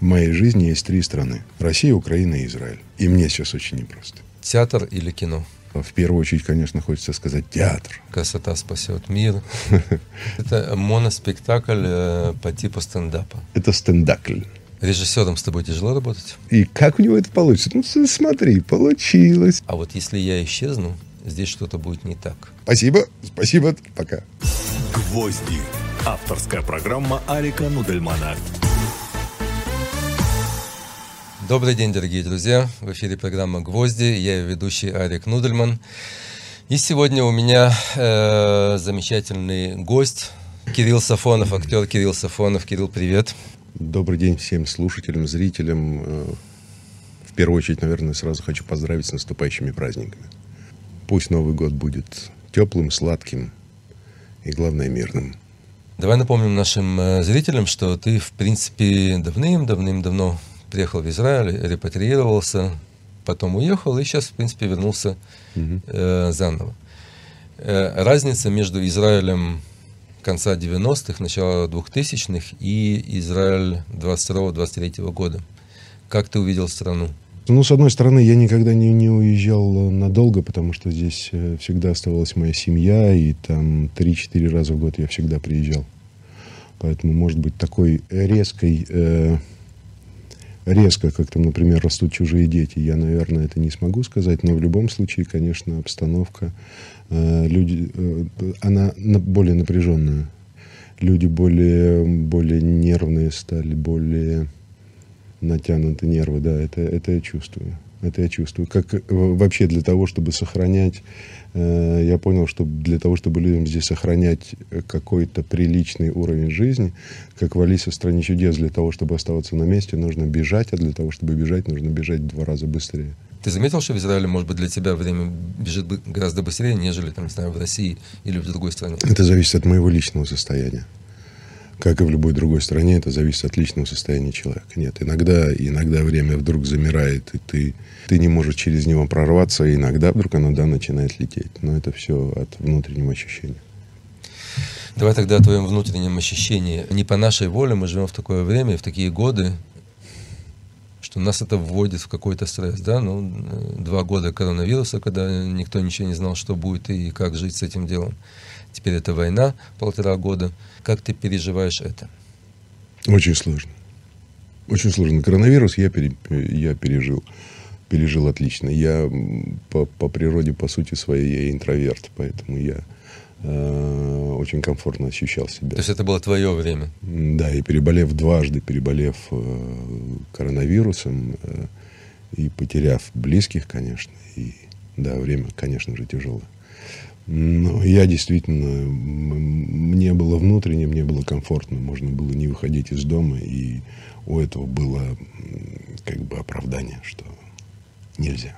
В моей жизни есть три страны. Россия, Украина и Израиль. И мне сейчас очень непросто. Театр или кино? В первую очередь, конечно, хочется сказать театр. Красота спасет мир. Это моноспектакль э, по типу стендапа. Это стендакль. Режиссером с тобой тяжело работать? И как у него это получится? Ну, смотри, получилось. А вот если я исчезну, здесь что-то будет не так. Спасибо, спасибо, пока. «Гвозди». Авторская программа Алика Нудельмана. Добрый день, дорогие друзья. В эфире программа «Гвозди». Я ее ведущий Арик Нудельман. И сегодня у меня э, замечательный гость Кирилл Сафонов, актер Кирилл Сафонов. Кирилл, привет. Добрый день всем слушателям, зрителям. Э, В первую очередь, наверное, сразу хочу поздравить с наступающими праздниками. Пусть Новый год будет теплым, сладким и, главное, мирным. Давай напомним нашим э, зрителям, что ты, в принципе, давным-давным-давно приехал в Израиль, репатриировался, потом уехал и сейчас, в принципе, вернулся э, заново. Э, разница между Израилем конца 90-х, начала 2000-х и Израиль 22-23 года. Как ты увидел страну? Ну, с одной стороны, я никогда не, не уезжал надолго, потому что здесь э, всегда оставалась моя семья, и там 3-4 раза в год я всегда приезжал. Поэтому, может быть, такой резкой, э, резко, как там, например, растут чужие дети, я, наверное, это не смогу сказать, но в любом случае, конечно, обстановка, э, люди, э, она на- более напряженная. Люди более, более нервные стали, более натянуты нервы, да, это, это я чувствую. Это я чувствую. Как э, вообще для того, чтобы сохранять, я понял, что для того, чтобы людям здесь сохранять э, какой-то приличный уровень жизни, как в Алисе в стране чудес, для того, чтобы оставаться на месте, нужно бежать, а для того, чтобы бежать, нужно бежать в два раза быстрее. Ты заметил, что в Израиле, может быть, для тебя время бежит гораздо быстрее, нежели, там, не знаю, в России или в другой стране? Это зависит от моего личного состояния. Как и в любой другой стране, это зависит от личного состояния человека. Нет, иногда, иногда время вдруг замирает, и ты, ты не можешь через него прорваться, и иногда вдруг оно, да, начинает лететь. Но это все от внутреннего ощущения. Давай тогда о твоем внутреннем ощущении. Не по нашей воле мы живем в такое время, в такие годы, что нас это вводит в какой-то стресс, да? Ну, два года коронавируса, когда никто ничего не знал, что будет и как жить с этим делом. Теперь это война, полтора года. Как ты переживаешь это? Очень сложно. Очень сложно. Коронавирус я, пере- я пережил. Пережил отлично. Я по, по природе, по сути своей, я интроверт, поэтому я э, очень комфортно ощущал себя. То есть это было твое время. Да, и переболев дважды, переболев э, коронавирусом э, и потеряв близких, конечно, и да, время, конечно же, тяжелое. Но я действительно, мне было внутренне, мне было комфортно, можно было не выходить из дома, и у этого было как бы оправдание, что нельзя.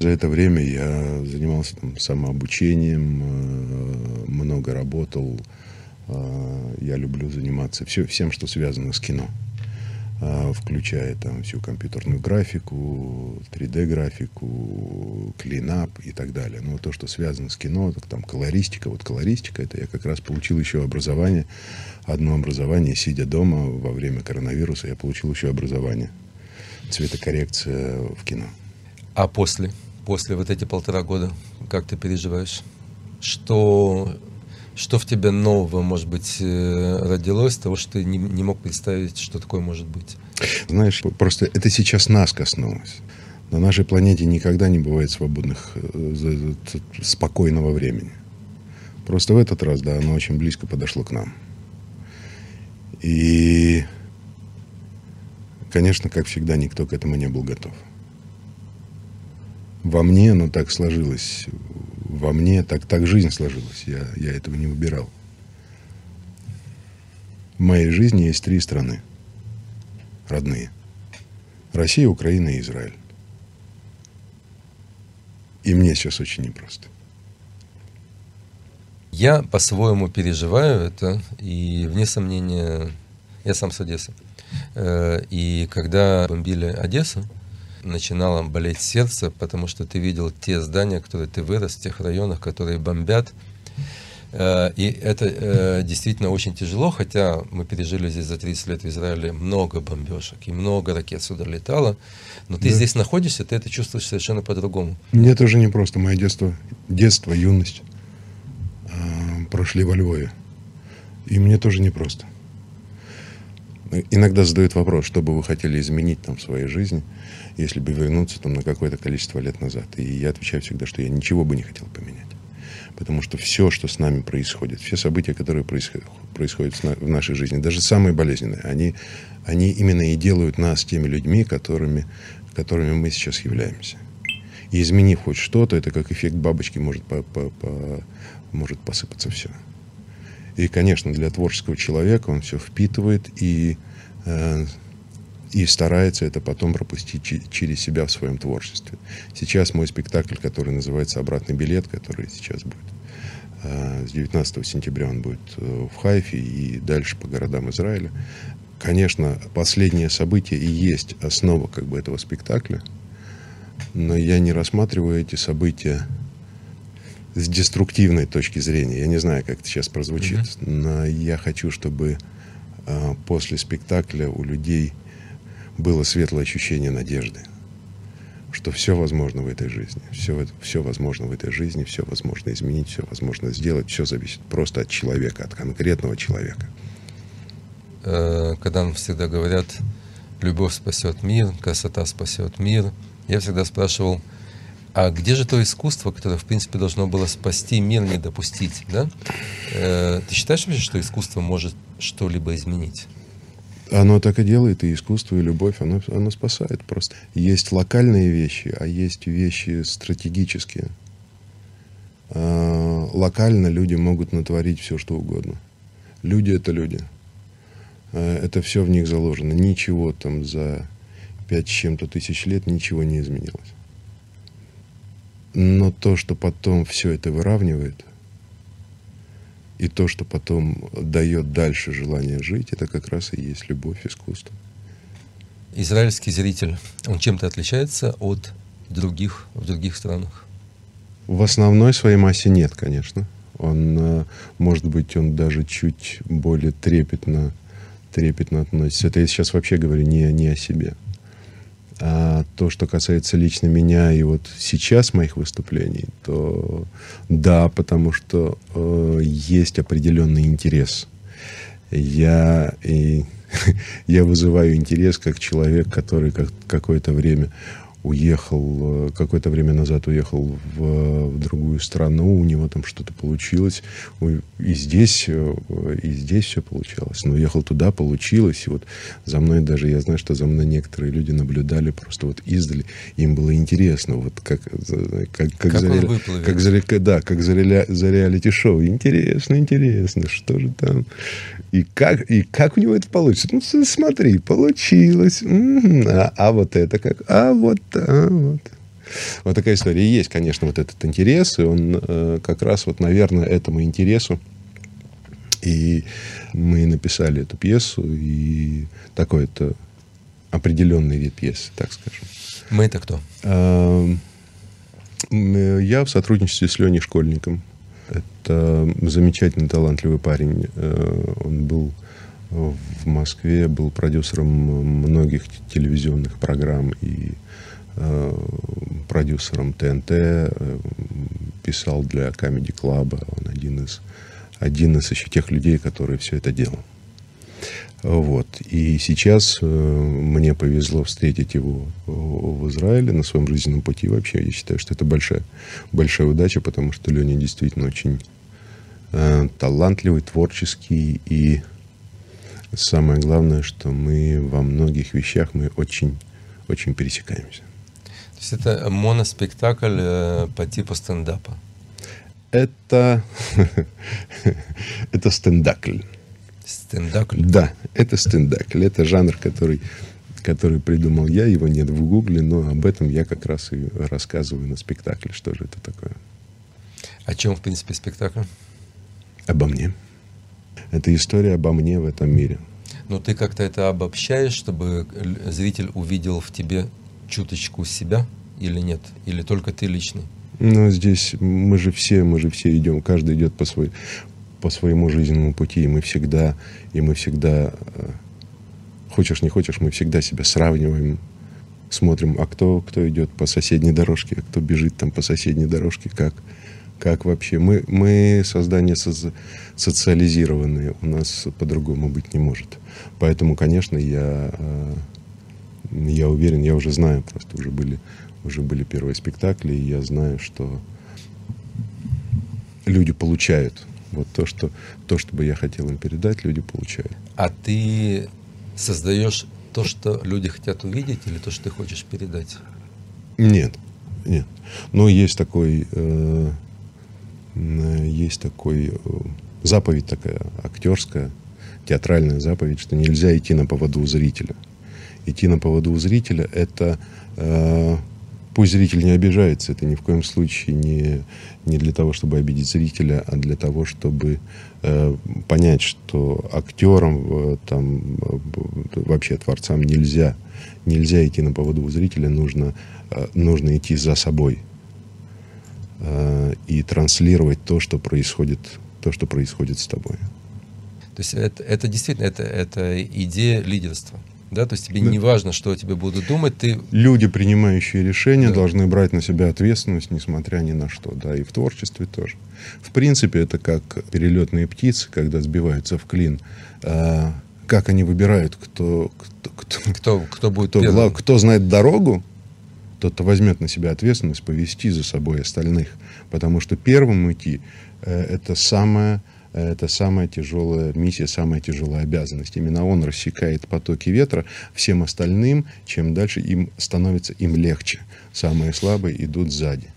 За это время я занимался там, самообучением, э, много работал. Э, Я люблю заниматься все, всем, что связано с кино, включая там всю компьютерную графику, 3D-графику, клинап и так далее. Ну, то, что связано с кино, так там колористика. Вот колористика, это я как раз получил еще образование, одно образование, сидя дома во время коронавируса, я получил еще образование. Цветокоррекция в кино. А после? После вот эти полтора года, как ты переживаешь? Что, что в тебе нового, может быть, э, родилось, того, что ты не, не мог представить, что такое может быть? Знаешь, просто это сейчас нас коснулось. На нашей планете никогда не бывает свободных, э, спокойного времени. Просто в этот раз, да, оно очень близко подошло к нам. И, конечно, как всегда, никто к этому не был готов. Во мне оно так сложилось. Во мне так, так жизнь сложилась. Я, я этого не выбирал. В моей жизни есть три страны родные. Россия, Украина и Израиль. И мне сейчас очень непросто. Я по-своему переживаю это, и вне сомнения, я сам с Одессы. Э, И когда бомбили Одессу, начинало болеть сердце, потому что ты видел те здания, которые ты вырос, в тех районах, которые бомбят. Э, и это э, действительно очень тяжело, хотя мы пережили здесь за 30 лет в Израиле много бомбежек и много ракет сюда летало. Но ты да. здесь находишься, ты это чувствуешь совершенно по-другому. Мне тоже не просто. Мое детство, детство юность э, прошли во Львове. И мне тоже не просто. Иногда задают вопрос, что бы вы хотели изменить там в своей жизни, если бы вернуться там на какое-то количество лет назад. И я отвечаю всегда, что я ничего бы не хотел поменять. Потому что все, что с нами происходит, все события, которые происходят, в нашей жизни, даже самые болезненные, они, они именно и делают нас теми людьми, которыми, которыми мы сейчас являемся. И изменив хоть что-то, это как эффект бабочки может, по, по, по, может посыпаться все. И, конечно, для творческого человека он все впитывает и, э, и старается это потом пропустить через себя в своем творчестве. Сейчас мой спектакль, который называется «Обратный билет», который сейчас будет э, с 19 сентября он будет э, в Хайфе и дальше по городам Израиля. Конечно, последнее событие и есть основа как бы этого спектакля, но я не рассматриваю эти события с деструктивной точки зрения. Я не знаю, как это сейчас прозвучит, mm-hmm. но я хочу, чтобы э, после спектакля у людей было светлое ощущение надежды, что все возможно в этой жизни, все, все возможно в этой жизни, все возможно изменить, все возможно сделать, все зависит просто от человека, от конкретного человека. Э, когда нам всегда говорят, любовь спасет мир, красота спасет мир, я всегда спрашивал, а где же то искусство, которое, в принципе, должно было спасти мир, не допустить, да? Э, ты считаешь вообще, что искусство может что-либо изменить? Оно так и делает, и искусство, и любовь, оно, оно спасает просто. Есть локальные вещи, а есть вещи стратегические. А, локально люди могут натворить все, что угодно. Люди — это люди. А, это все в них заложено. Ничего там за пять с чем-то тысяч лет ничего не изменилось. Но то, что потом все это выравнивает, и то, что потом дает дальше желание жить, это как раз и есть любовь, искусство. Израильский зритель, он чем-то отличается от других в других странах? В основной своей массе нет, конечно. Он, э, может быть, он даже чуть более трепетно, трепетно относится. Это я сейчас вообще говорю не, не о себе. А то, что касается лично меня и вот сейчас моих выступлений, то да, потому что э, есть определенный интерес. Я, и, я вызываю интерес как человек, который как, какое-то время уехал, э, какое-то время назад уехал в, в другую страну, у него там что-то получилось, и здесь, э, и здесь все получалось. Но уехал туда, получилось, и вот за мной даже, я знаю, что за мной некоторые люди наблюдали просто вот издали, им было интересно, вот как, как, как, как, за, как за, да, как за, за реалити-шоу. Интересно, интересно, что же там, и как, и как у него это получится. Ну, смотри, получилось, а, а вот это как, а вот а, вот. Вот такая история. И есть, конечно, вот этот интерес, и он э, как раз вот, наверное, этому интересу и мы написали эту пьесу, и такой это определенный вид пьесы, так скажем. Мы это кто? Э, я в сотрудничестве с Леней Школьником. Это замечательный, талантливый парень. Э, он был в Москве, был продюсером многих телевизионных программ и Э, продюсером ТНТ, э, писал для Comedy Club. Он один из, один из еще тех людей, которые все это делал. Вот. И сейчас э, мне повезло встретить его в Израиле на своем жизненном пути. Вообще, я считаю, что это большая, большая удача, потому что Леня действительно очень э, талантливый, творческий. И самое главное, что мы во многих вещах мы очень, очень пересекаемся есть это моноспектакль э, по типу стендапа? Это, это стендакль. Стендакль? Да, это стендакль. Это жанр, который, который придумал я. Его нет в гугле, но об этом я как раз и рассказываю на спектакле. Что же это такое? О чем, в принципе, спектакль? Обо мне. Это история обо мне в этом мире. Но ты как-то это обобщаешь, чтобы зритель увидел в тебе чуточку себя или нет? Или только ты личный? Но здесь мы же все, мы же все идем, каждый идет по, свой, по своему жизненному пути, и мы всегда, и мы всегда, э, хочешь не хочешь, мы всегда себя сравниваем, смотрим, а кто, кто идет по соседней дорожке, а кто бежит там по соседней дорожке, как, как вообще. Мы, мы создание соци, социализированные, у нас по-другому быть не может. Поэтому, конечно, я, э, я уверен, я уже знаю, просто уже были уже были первые спектакли, и я знаю, что люди получают вот то, что, то, что бы я хотел им передать, люди получают. А ты создаешь то, что люди хотят увидеть, или то, что ты хочешь передать? Нет, нет. Но есть такой, э, есть такой э, заповедь такая актерская, театральная заповедь, что нельзя идти на поводу у зрителя. Идти на поводу у зрителя это э, Пусть зритель не обижается, это ни в коем случае не, не для того, чтобы обидеть зрителя, а для того, чтобы э, понять, что актерам, э, там, э, вообще творцам нельзя, нельзя идти на поводу у зрителя, нужно, э, нужно идти за собой э, и транслировать то, что происходит, то, что происходит с тобой. То есть это, это действительно это, это идея лидерства да, то есть тебе да. не важно, что о тебе будут думать, ты... Люди, принимающие решения, да. должны брать на себя ответственность, несмотря ни на что, да, и в творчестве тоже. В принципе, это как перелетные птицы, когда сбиваются в клин, а, как они выбирают, кто... Кто, кто, кто, кто будет кто, первым. кто знает дорогу, тот возьмет на себя ответственность повести за собой остальных. Потому что первым идти э, это самое это самая тяжелая миссия, самая тяжелая обязанность. Именно он рассекает потоки ветра. Всем остальным, чем дальше, им становится им легче. Самые слабые идут сзади.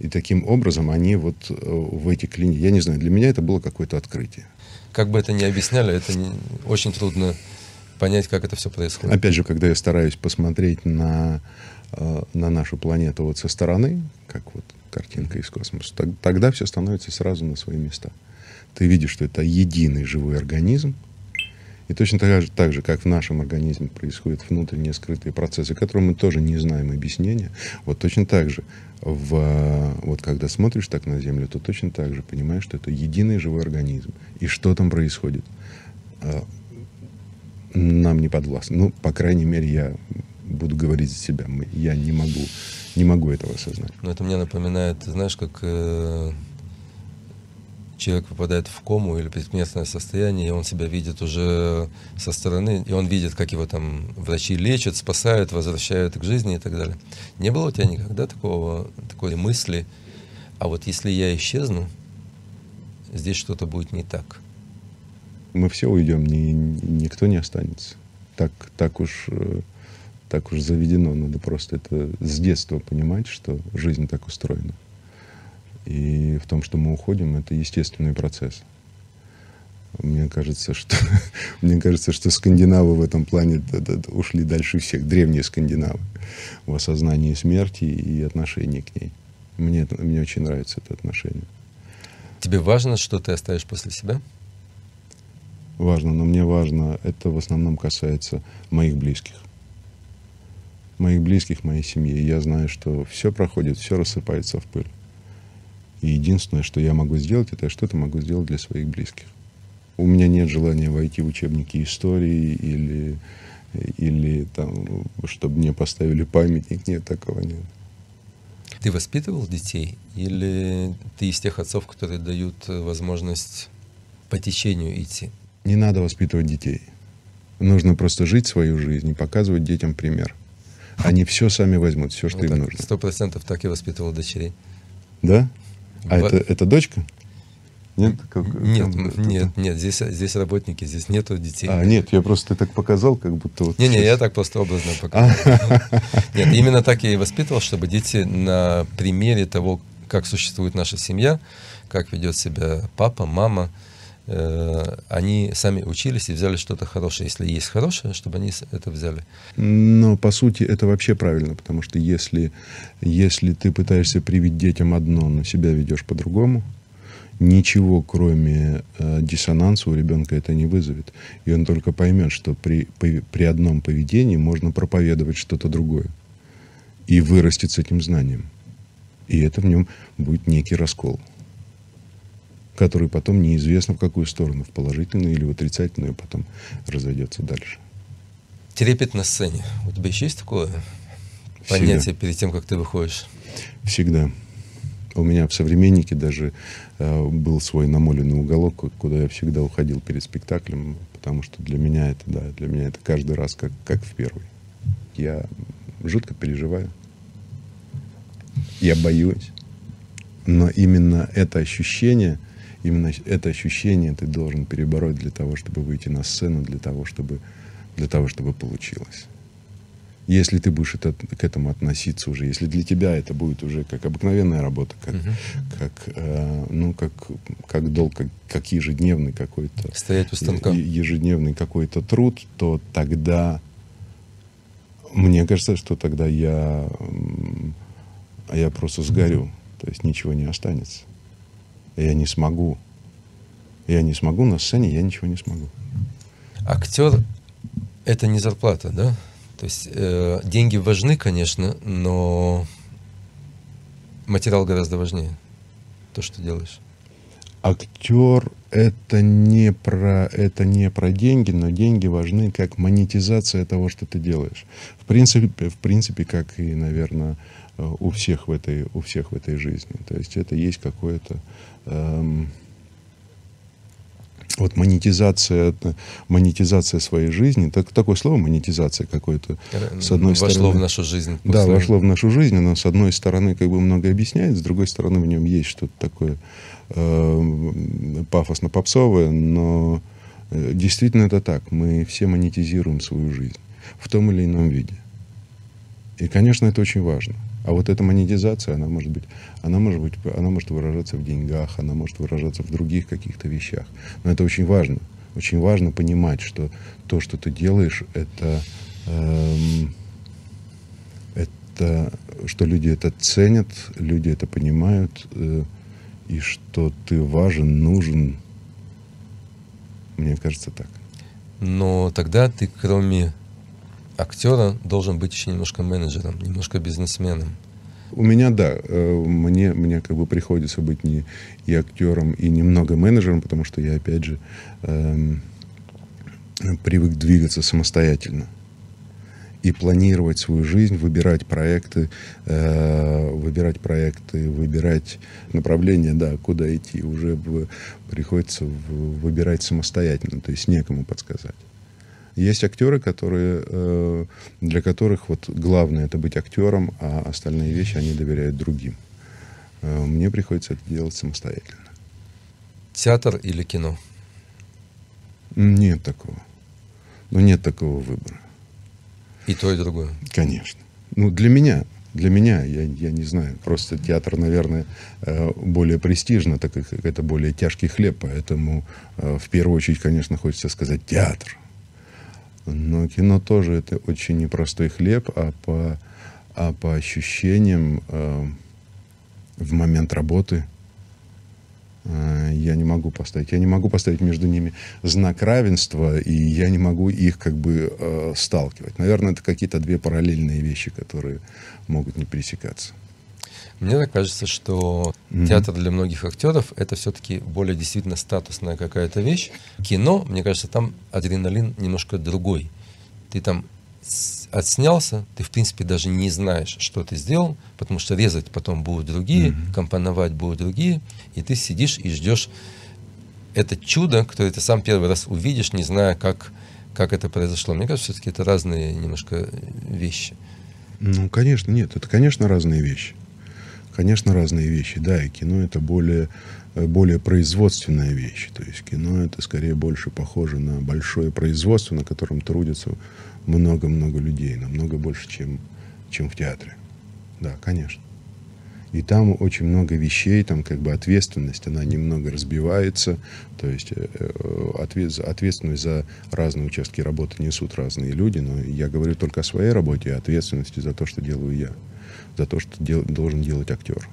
И таким образом они вот э, в эти клиники... Я не знаю, для меня это было какое-то открытие. Как бы это ни объясняли, это не, очень трудно понять, как это все происходит. Опять же, когда я стараюсь посмотреть на, э, на нашу планету вот со стороны, как вот картинка из космоса, тогда все становится сразу на свои места ты видишь, что это единый живой организм, и точно так же, так же, как в нашем организме происходят внутренние скрытые процессы, которым мы тоже не знаем объяснения, вот точно так же, в, вот когда смотришь так на Землю, то точно так же понимаешь, что это единый живой организм. И что там происходит, а, нам не подвластно. Ну, по крайней мере, я буду говорить за себя. Я не могу, не могу этого осознать. Ну, это мне напоминает, знаешь, как э, человек попадает в кому или предсмертное состояние, и он себя видит уже со стороны, и он видит, как его там врачи лечат, спасают, возвращают к жизни и так далее. Не было у тебя никогда такого, такой мысли, а вот если я исчезну, здесь что-то будет не так? Мы все уйдем, ни, никто не останется. Так, так уж э, так уж заведено, надо просто это с детства понимать, что жизнь так устроена. И в том, что мы уходим, это естественный процесс. Мне кажется, что, мне кажется, что скандинавы в этом плане ушли дальше всех, древние скандинавы, в осознании смерти и отношении к ней. Мне, мне очень нравится это отношение. Тебе важно, что ты оставишь после себя? Важно, но мне важно, это в основном касается моих близких. Моих близких, моей семьи. Я знаю, что все проходит, все рассыпается в пыль. И единственное, что я могу сделать, это я что-то могу сделать для своих близких. У меня нет желания войти в учебники истории или, или там, чтобы мне поставили памятник. Нет, такого нет. Ты воспитывал детей? Или ты из тех отцов, которые дают возможность по течению идти? Не надо воспитывать детей. Нужно просто жить свою жизнь и показывать детям пример. Они все сами возьмут, все, что вот им нужно. Сто процентов так и воспитывал дочерей. Да? А в... это, это дочка? Нет, как, нет, там, нет, нет, здесь, здесь работники, здесь нету детей. А, нет, я просто так показал, как будто вот... Не, не, я так просто образно показал. Нет, именно так я и воспитывал, чтобы дети на примере того, как существует наша семья, как ведет себя папа, мама, они сами учились и взяли что-то хорошее. Если есть хорошее, чтобы они это взяли. Но по сути это вообще правильно, потому что если, если ты пытаешься привить детям одно, но себя ведешь по-другому, ничего, кроме э, диссонанса у ребенка это не вызовет. И он только поймет, что при, при, при одном поведении можно проповедовать что-то другое. И вырастет с этим знанием. И это в нем будет некий раскол, который потом неизвестно в какую сторону, в положительную или в отрицательную, потом разойдется дальше. Трепет на сцене. У тебя еще есть такое Всегда. понятие перед тем, как ты выходишь? Всегда. У меня в «Современнике» даже э, был свой намоленный уголок, куда я всегда уходил перед спектаклем, потому что для меня это, да, для меня это каждый раз как, как в первый. Я жутко переживаю. Я боюсь. Но именно это ощущение, именно это ощущение ты должен перебороть для того, чтобы выйти на сцену, для того, чтобы, для того, чтобы получилось если ты будешь это, к этому относиться уже, если для тебя это будет уже как обыкновенная работа, как, угу. как, э, ну, как, как долг, как, как ежедневный какой-то... Стоять у станка. Ежедневный какой-то труд, то тогда... Мне кажется, что тогда я, я просто сгорю. То есть ничего не останется. Я не смогу. Я не смогу на сцене, я ничего не смогу. Актер — это не зарплата, да? То есть э, деньги важны, конечно, но материал гораздо важнее. То, что делаешь. Актер это не про это не про деньги, но деньги важны как монетизация того, что ты делаешь. В принципе, в принципе, как и, наверное, э, у всех в этой у всех в этой жизни. То есть это есть какое-то вот монетизация, монетизация своей жизни, так, такое слово монетизация какое-то, с одной вошло стороны... Вошло в нашу жизнь. Да, вошло в нашу жизнь, но с одной стороны как бы много объясняет, с другой стороны в нем есть что-то такое э, пафосно-попсовое, но э, действительно это так. Мы все монетизируем свою жизнь в том или ином виде. И, конечно, это очень важно. А вот эта монетизация, она может быть, она может быть, она может выражаться в деньгах, она может выражаться в других каких-то вещах. Но это очень важно. Очень важно понимать, что то, что ты делаешь, это, эм, это что люди это ценят, люди это понимают, э, и что ты важен, нужен. Мне кажется так. Но тогда ты, кроме актера должен быть еще немножко менеджером, немножко бизнесменом. У меня, да, э, мне, мне как бы приходится быть не и актером, и немного менеджером, потому что я, опять же, эм, привык двигаться самостоятельно и планировать свою жизнь, выбирать проекты, э, выбирать проекты, выбирать направление, да, куда идти, уже приходится выбирать самостоятельно, то есть некому подсказать. Есть актеры, которые, э, для которых вот главное это быть актером, а остальные вещи они доверяют другим. Э, мне приходится это делать самостоятельно. Театр или кино? Нет такого. Ну, нет такого выбора. И то, и другое? Конечно. Ну, для меня, для меня, я, я не знаю, просто театр, наверное, э, более престижно, так как это более тяжкий хлеб, поэтому в первую очередь, конечно, хочется сказать театр. Но кино тоже это очень непростой хлеб, а по, а по ощущениям э, в момент работы э, я не могу поставить. Я не могу поставить между ними знак равенства, и я не могу их как бы э, сталкивать. Наверное, это какие-то две параллельные вещи, которые могут не пересекаться. Мне так кажется, что mm-hmm. театр для многих актеров это все-таки более действительно статусная какая-то вещь. Кино, мне кажется, там адреналин немножко другой. Ты там отснялся, ты в принципе даже не знаешь, что ты сделал, потому что резать потом будут другие, mm-hmm. компоновать будут другие, и ты сидишь и ждешь это чудо, которое ты сам первый раз увидишь, не зная, как, как это произошло. Мне кажется, все-таки это разные немножко вещи. Ну, конечно, нет, это, конечно, разные вещи конечно, разные вещи. Да, и кино это более, э, более производственная вещь. То есть кино это скорее больше похоже на большое производство, на котором трудится много-много людей, намного больше, чем, чем в театре. Да, конечно. И там очень много вещей, там как бы ответственность, она немного разбивается. То есть э, э ответственность за разные участки работы несут разные люди, но я говорю только о своей работе, ответственности за то, что делаю я за то, что дел, должен делать актер.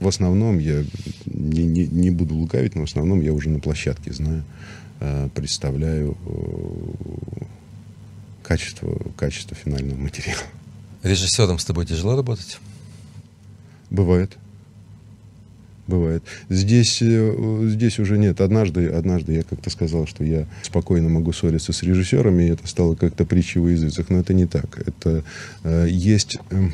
В основном я не, не, не буду лукавить, но в основном я уже на площадке знаю, э, представляю э, качество, качество финального материала. Режиссером с тобой тяжело работать? Бывает. Бывает. Здесь, э, здесь уже нет. Однажды, однажды я как-то сказал, что я спокойно могу ссориться с режиссерами, и это стало как-то притчей во языцах. Но это не так. Это э, есть, э,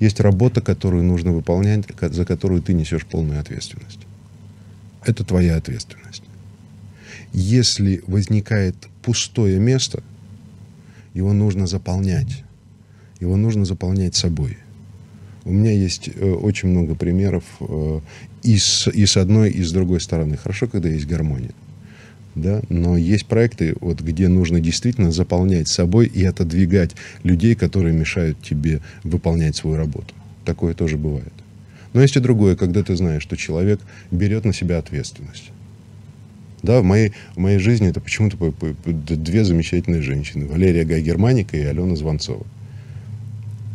есть работа, которую нужно выполнять, за которую ты несешь полную ответственность. Это твоя ответственность. Если возникает пустое место, его нужно заполнять. Его нужно заполнять собой. У меня есть э, очень много примеров э, и, с, и с одной, и с другой стороны. Хорошо, когда есть гармония. Да? Но есть проекты, вот, где нужно действительно заполнять собой и отодвигать людей, которые мешают тебе выполнять свою работу. Такое тоже бывает. Но есть и другое, когда ты знаешь, что человек берет на себя ответственность. Да, в моей, в моей жизни это почему-то две замечательные женщины. Валерия Гай-Германика и Алена Звонцова.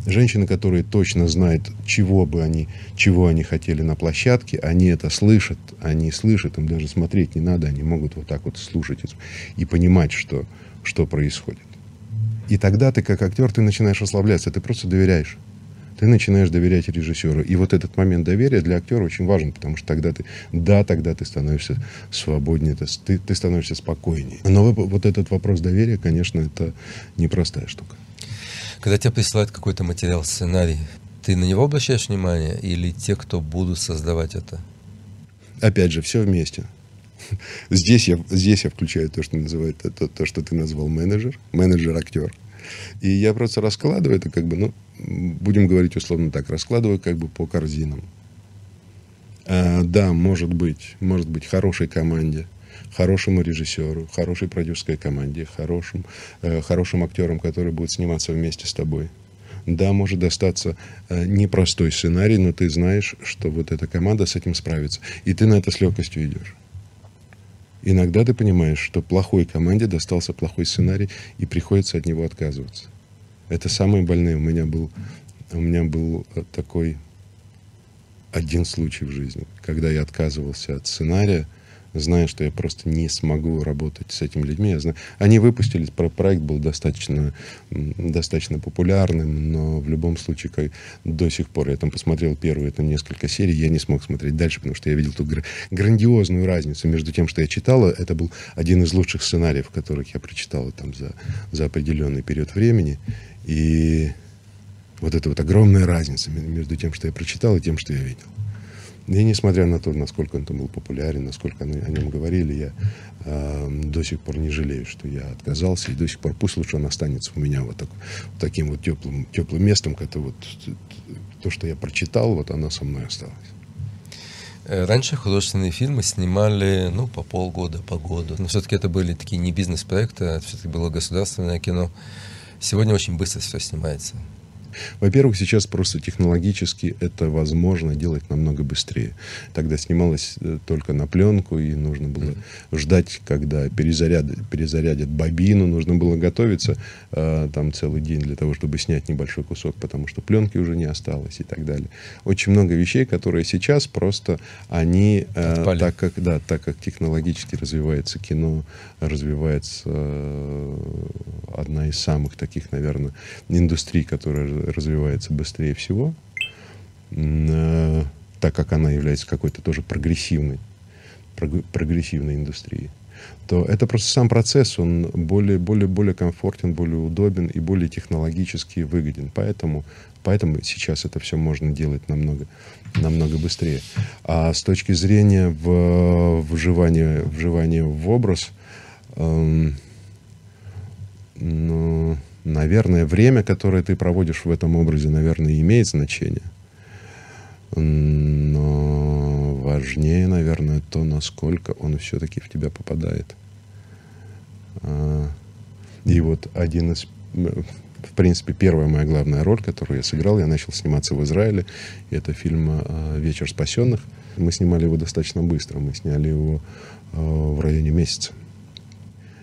Женщины, которые точно знают, чего бы они, чего они хотели на площадке, они это слышат, они слышат, им даже смотреть не надо, они могут вот так вот слушать и понимать, что, что происходит. И тогда ты, как актер, ты начинаешь расслабляться, ты просто доверяешь. Ты начинаешь доверять режиссеру. И вот этот момент доверия для актера очень важен, потому что тогда ты, да, тогда ты становишься свободнее, ты, ты становишься спокойнее. Но вот этот вопрос доверия, конечно, это непростая штука. Когда тебе присылают какой-то материал, сценарий, ты на него обращаешь внимание или те, кто будут создавать это? Опять же, все вместе. Здесь я, здесь я включаю то, что называют, то, то, что ты назвал менеджер, менеджер-актер. И я просто раскладываю это как бы, ну, будем говорить условно так, раскладываю как бы по корзинам. А, да, может быть, может быть, хорошей команде – хорошему режиссеру, хорошей продюсерской команде, хорошим, э, хорошим актерам, которые будут сниматься вместе с тобой. Да, может достаться э, непростой сценарий, но ты знаешь, что вот эта команда с этим справится. И ты на это с легкостью идешь. Иногда ты понимаешь, что плохой команде достался плохой сценарий, и приходится от него отказываться. Это самые больные. У меня был, у меня был э, такой один случай в жизни, когда я отказывался от сценария, зная, что я просто не смогу работать с этими людьми. Я знаю, они выпустились, проект был достаточно, достаточно популярным, но в любом случае, как, до сих пор я там посмотрел первые там, несколько серий, я не смог смотреть дальше, потому что я видел ту гр- грандиозную разницу между тем, что я читал, это был один из лучших сценариев, которых я прочитал там за, за определенный период времени, и вот эта вот огромная разница между тем, что я прочитал, и тем, что я видел. И несмотря на то, насколько он там был популярен, насколько о нем говорили, я э, до сих пор не жалею, что я отказался. И до сих пор пусть лучше он останется у меня вот, так, вот таким вот теплым, теплым местом, это вот то, что я прочитал, вот оно со мной осталось. Э, раньше художественные фильмы снимали, ну, по полгода, по году. Но все-таки это были такие не бизнес-проекты, а все-таки было государственное кино. Сегодня очень быстро все снимается. Во-первых, сейчас просто технологически это возможно делать намного быстрее. Тогда снималось э, только на пленку, и нужно было ждать, когда перезарядят, перезарядят бобину, нужно было готовиться э, там целый день для того, чтобы снять небольшой кусок, потому что пленки уже не осталось и так далее. Очень много вещей, которые сейчас просто они, э, так как да, так как технологически развивается кино, развивается э, одна из самых таких, наверное, индустрий, которая развивается быстрее всего, э, так как она является какой-то тоже прогрессивной, прогрессивной индустрией, то это просто сам процесс, он более, более, более комфортен, более удобен и более технологически выгоден. Поэтому, поэтому сейчас это все можно делать намного, намного быстрее. А с точки зрения в, вживания, вживания в образ, эм, ну, наверное, время, которое ты проводишь в этом образе, наверное, имеет значение. Но важнее, наверное, то, насколько он все-таки в тебя попадает. А, и вот один из... В принципе, первая моя главная роль, которую я сыграл, я начал сниматься в Израиле. И это фильм а, «Вечер спасенных». Мы снимали его достаточно быстро. Мы сняли его а, в районе месяца.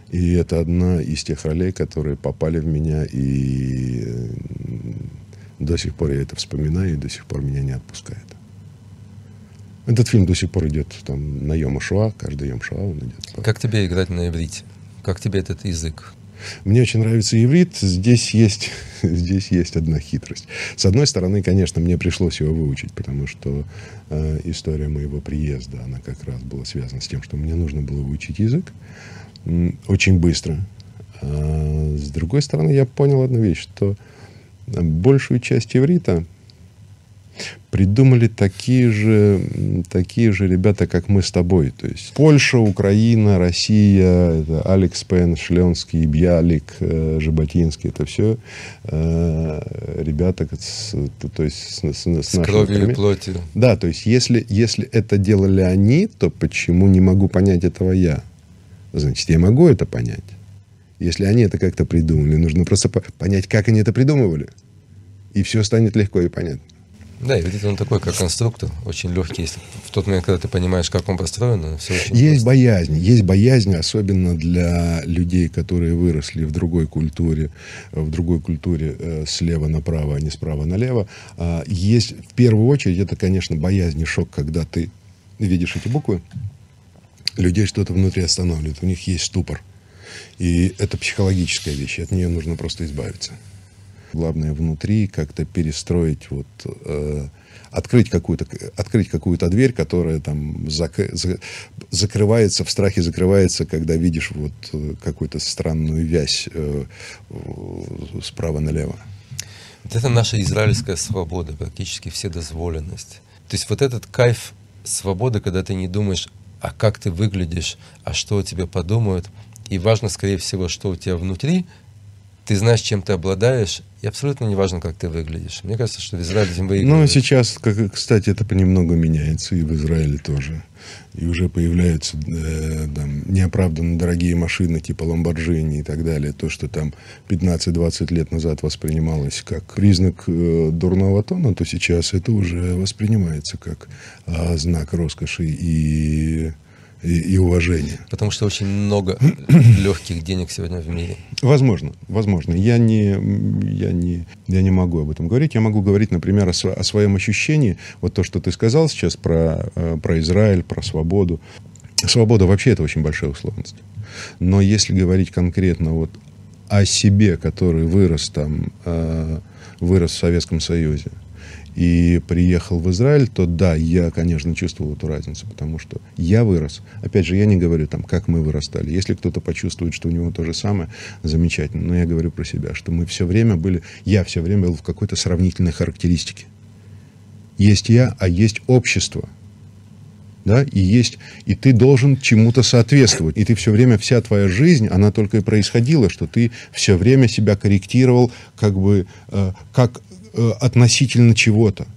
И это одна из тех ролей, которые попали в меня, и до сих пор я это вспоминаю, и до сих пор меня не отпускает. Этот фильм до сих пор идет там на Йома Шуа, каждый Йом Шуа он идет. Как тебе играть на иврите? Как тебе этот язык? Мне очень нравится иврит. Здесь есть, здесь есть одна хитрость. С одной стороны, конечно, мне пришлось его выучить, потому что э, история моего приезда, она как раз была связана с тем, что мне нужно было выучить язык очень быстро. А с другой стороны, я понял одну вещь, что большую часть иврита придумали такие же, такие же ребята, как мы с тобой. То есть Польша, Украина, Россия, это Алекс Пен, Шленский, Бьялик, э, Жаботинский. Это все э, ребята с, то есть с, с, с, с кровью и плотью. Да, то есть если, если это делали они, то почему не могу понять этого я? Значит, я могу это понять. Если они это как-то придумали, нужно просто понять, как они это придумывали. И все станет легко и понятно. Да, и видите, он такой, как конструктор, очень легкий. Если в тот момент, когда ты понимаешь, как он построен, все очень Есть просто. боязнь. Есть боязнь, особенно для людей, которые выросли в другой культуре, в другой культуре э, слева направо, а не справа налево. Э, есть, в первую очередь, это, конечно, боязнь и шок, когда ты видишь эти буквы, людей что-то внутри останавливает, у них есть ступор. И это психологическая вещь, от нее нужно просто избавиться. Главное внутри как-то перестроить, вот, э, открыть какую-то открыть какую-то дверь, которая там зак, за, закрывается в страхе закрывается, когда видишь вот э, какую-то странную вязь э, справа налево. Вот это наша израильская свобода, практически вседозволенность. То есть вот этот кайф свободы, когда ты не думаешь, а как ты выглядишь, а что о тебе подумают, и важно, скорее всего, что у тебя внутри, ты знаешь, чем ты обладаешь, и абсолютно не важно, как ты выглядишь. Мне кажется, что в Израиле этим выигрывает. Ну, сейчас, как, кстати, это понемногу меняется, и в Израиле тоже. И уже появляются э, там, неоправданно дорогие машины, типа Ламборджини и так далее. То, что там 15-20 лет назад воспринималось как признак э, дурного тона, то сейчас это уже воспринимается как э, знак роскоши и и, и уважение. Потому что очень много легких денег сегодня в мире. Возможно, возможно. Я не, я, не, я не могу об этом говорить. Я могу говорить, например, о, о своем ощущении. Вот то, что ты сказал сейчас про, э, про Израиль, про свободу. Свобода вообще это очень большая условность. Но если говорить конкретно вот о себе, который вырос там, э, вырос в Советском Союзе, и приехал в Израиль, то да, я, конечно, чувствовал эту разницу, потому что я вырос. Опять же, я не говорю там, как мы вырастали. Если кто-то почувствует, что у него то же самое, замечательно. Но я говорю про себя, что мы все время были, я все время был в какой-то сравнительной характеристике. Есть я, а есть общество. Да, и есть, и ты должен чему-то соответствовать. И ты все время, вся твоя жизнь, она только и происходила, что ты все время себя корректировал, как бы, э, как относительно чего-то.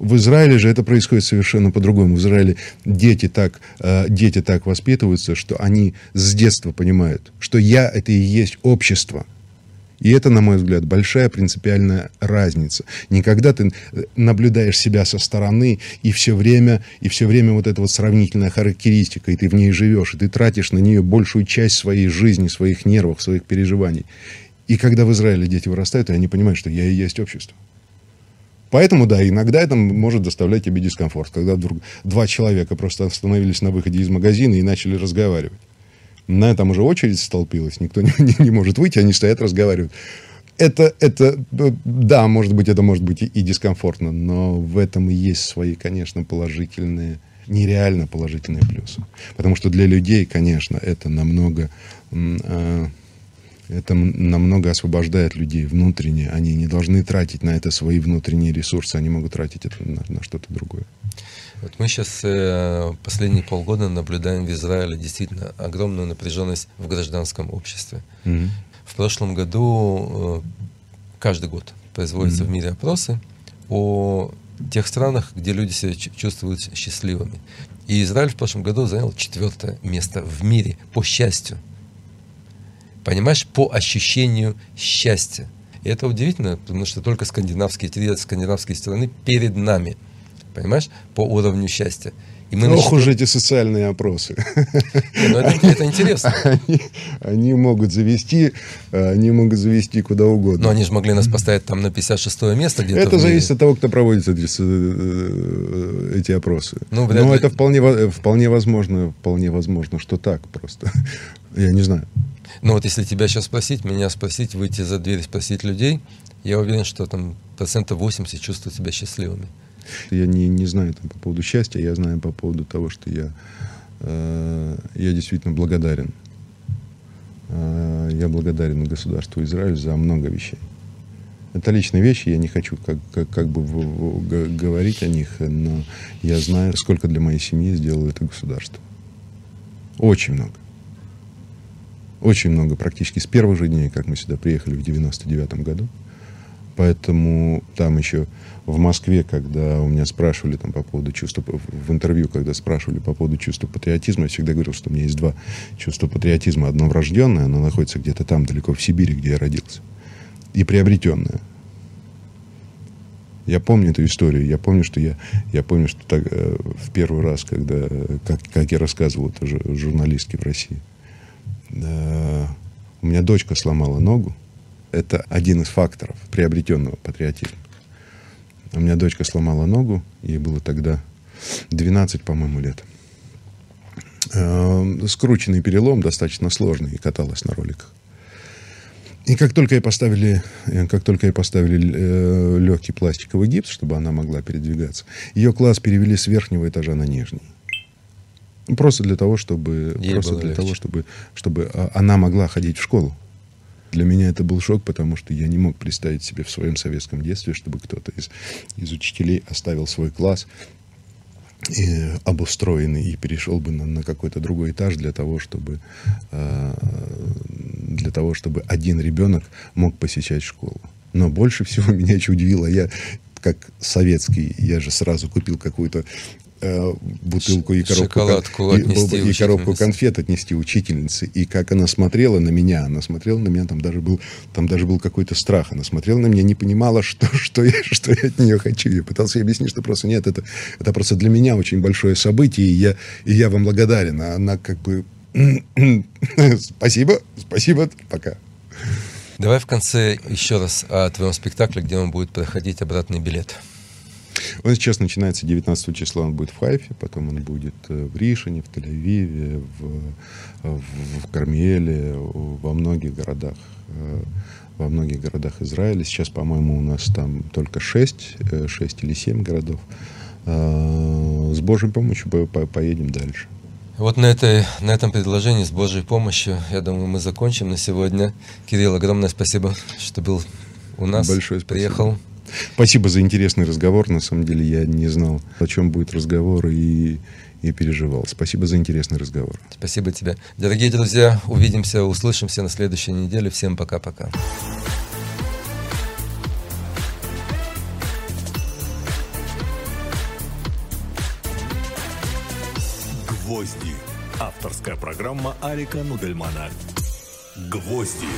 В Израиле же это происходит совершенно по-другому. В Израиле дети так, э, дети так воспитываются, что они с детства понимают, что я — это и есть общество. И это, на мой взгляд, большая принципиальная разница. Никогда ты э, наблюдаешь себя со стороны, и все время, и все время вот эта вот сравнительная характеристика, и ты в ней живешь, и ты тратишь на нее большую часть своей жизни, своих нервов, своих переживаний. И когда в Израиле дети вырастают, они понимают, что я и есть общество. Поэтому, да, иногда это может доставлять тебе дискомфорт, когда вдруг два человека просто остановились на выходе из магазина и начали разговаривать. На этом уже очередь столпилась, никто не, не, не может выйти, они стоят, разговаривают. Это, это, да, может быть, это может быть и, и дискомфортно, но в этом и есть свои, конечно, положительные, нереально положительные плюсы. Потому что для людей, конечно, это намного... Э, это намного освобождает людей внутренне. Они не должны тратить на это свои внутренние ресурсы, они могут тратить это на, на что-то другое. Вот мы сейчас э, последние полгода наблюдаем в Израиле действительно огромную напряженность в гражданском обществе. Mm-hmm. В прошлом году э, каждый год производятся mm-hmm. в мире опросы о тех странах, где люди себя чувствуют счастливыми. И Израиль в прошлом году занял четвертое место в мире по счастью. Понимаешь, по ощущению счастья. И это удивительно, потому что только скандинавские, три скандинавские страны перед нами. Понимаешь, по уровню счастья. И мы Ох начали... уж эти социальные опросы. Не, ну это, это интересно. Они, они могут завести, они могут завести куда угодно. Но они же могли нас поставить там на 56 место где-то. Это зависит от того, кто проводит эти, э, эти опросы. Ну, Но ли... это вполне, вполне возможно, вполне возможно, что так просто. Я не знаю. Но вот если тебя сейчас спросить, меня спросить, выйти за дверь спросить людей, я уверен, что там процентов 80 чувствуют себя счастливыми. Я не, не знаю там, по поводу счастья, я знаю по поводу того, что я, э, я действительно благодарен. Э, я благодарен государству Израиль за много вещей. Это личные вещи, я не хочу как, как, как бы в, в, говорить о них, но я знаю, сколько для моей семьи сделало это государство. Очень много. Очень много, практически с первых же дней, как мы сюда приехали в 99 году. Поэтому там еще в Москве, когда у меня спрашивали там по поводу чувства, в интервью, когда спрашивали по поводу чувства патриотизма, я всегда говорил, что у меня есть два чувства патриотизма. Одно врожденное, оно находится где-то там, далеко в Сибири, где я родился и приобретенное. Я помню эту историю. Я помню, что я, я помню, что так, э, в первый раз, когда, как, как я рассказывал тоже журналистке в России, э, у меня дочка сломала ногу. Это один из факторов приобретенного патриотизма. У меня дочка сломала ногу, ей было тогда 12, по-моему, лет. Э, скрученный перелом, достаточно сложный, и каталась на роликах. И как только ей поставили, э, как только ей поставили э, легкий пластиковый гипс, чтобы она могла передвигаться, ее класс перевели с верхнего этажа на нижний. Просто для того, чтобы, Ей просто для легче. того, чтобы, чтобы а, она могла ходить в школу. Для меня это был шок, потому что я не мог представить себе в своем советском детстве, чтобы кто-то из, из учителей оставил свой класс и, обустроенный и перешел бы на, на какой-то другой этаж для того, чтобы э, для того, чтобы один ребенок мог посещать школу. Но больше всего меня еще удивило, я как советский, я же сразу купил какую-то э, бутылку и коробку, Шоколадку и, отнести и коробку конфет отнести учительнице. И как она смотрела на меня, она смотрела на меня, там даже был, там даже был какой-то страх. Она смотрела на меня, не понимала, что, что, я, что я от нее хочу. Я пытался ей объяснить, что просто нет, это, это просто для меня очень большое событие, и я, и я вам благодарен. А она как бы... Спасибо, спасибо, пока. Давай в конце еще раз о твоем спектакле, где он будет проходить обратный билет. Он сейчас начинается 19 числа, он будет в Хайфе, потом он будет э, в Ришине, в Тель-Авиве, в, в, в Кармеле, во многих городах, э, во многих городах Израиля. Сейчас, по-моему, у нас там только 6, 6 или 7 городов. Э, С Божьей помощью по- по- поедем дальше. Вот на, этой, на этом предложении с Божьей помощью, я думаю, мы закончим на сегодня. Кирилл, огромное спасибо, что был у нас. Большое спасибо. Приехал. Спасибо за интересный разговор. На самом деле я не знал, о чем будет разговор и, и переживал. Спасибо за интересный разговор. Спасибо тебе. Дорогие друзья, увидимся, услышимся на следующей неделе. Всем пока-пока. «Гвозди». Авторская программа Алика Нудельмана. «Гвозди».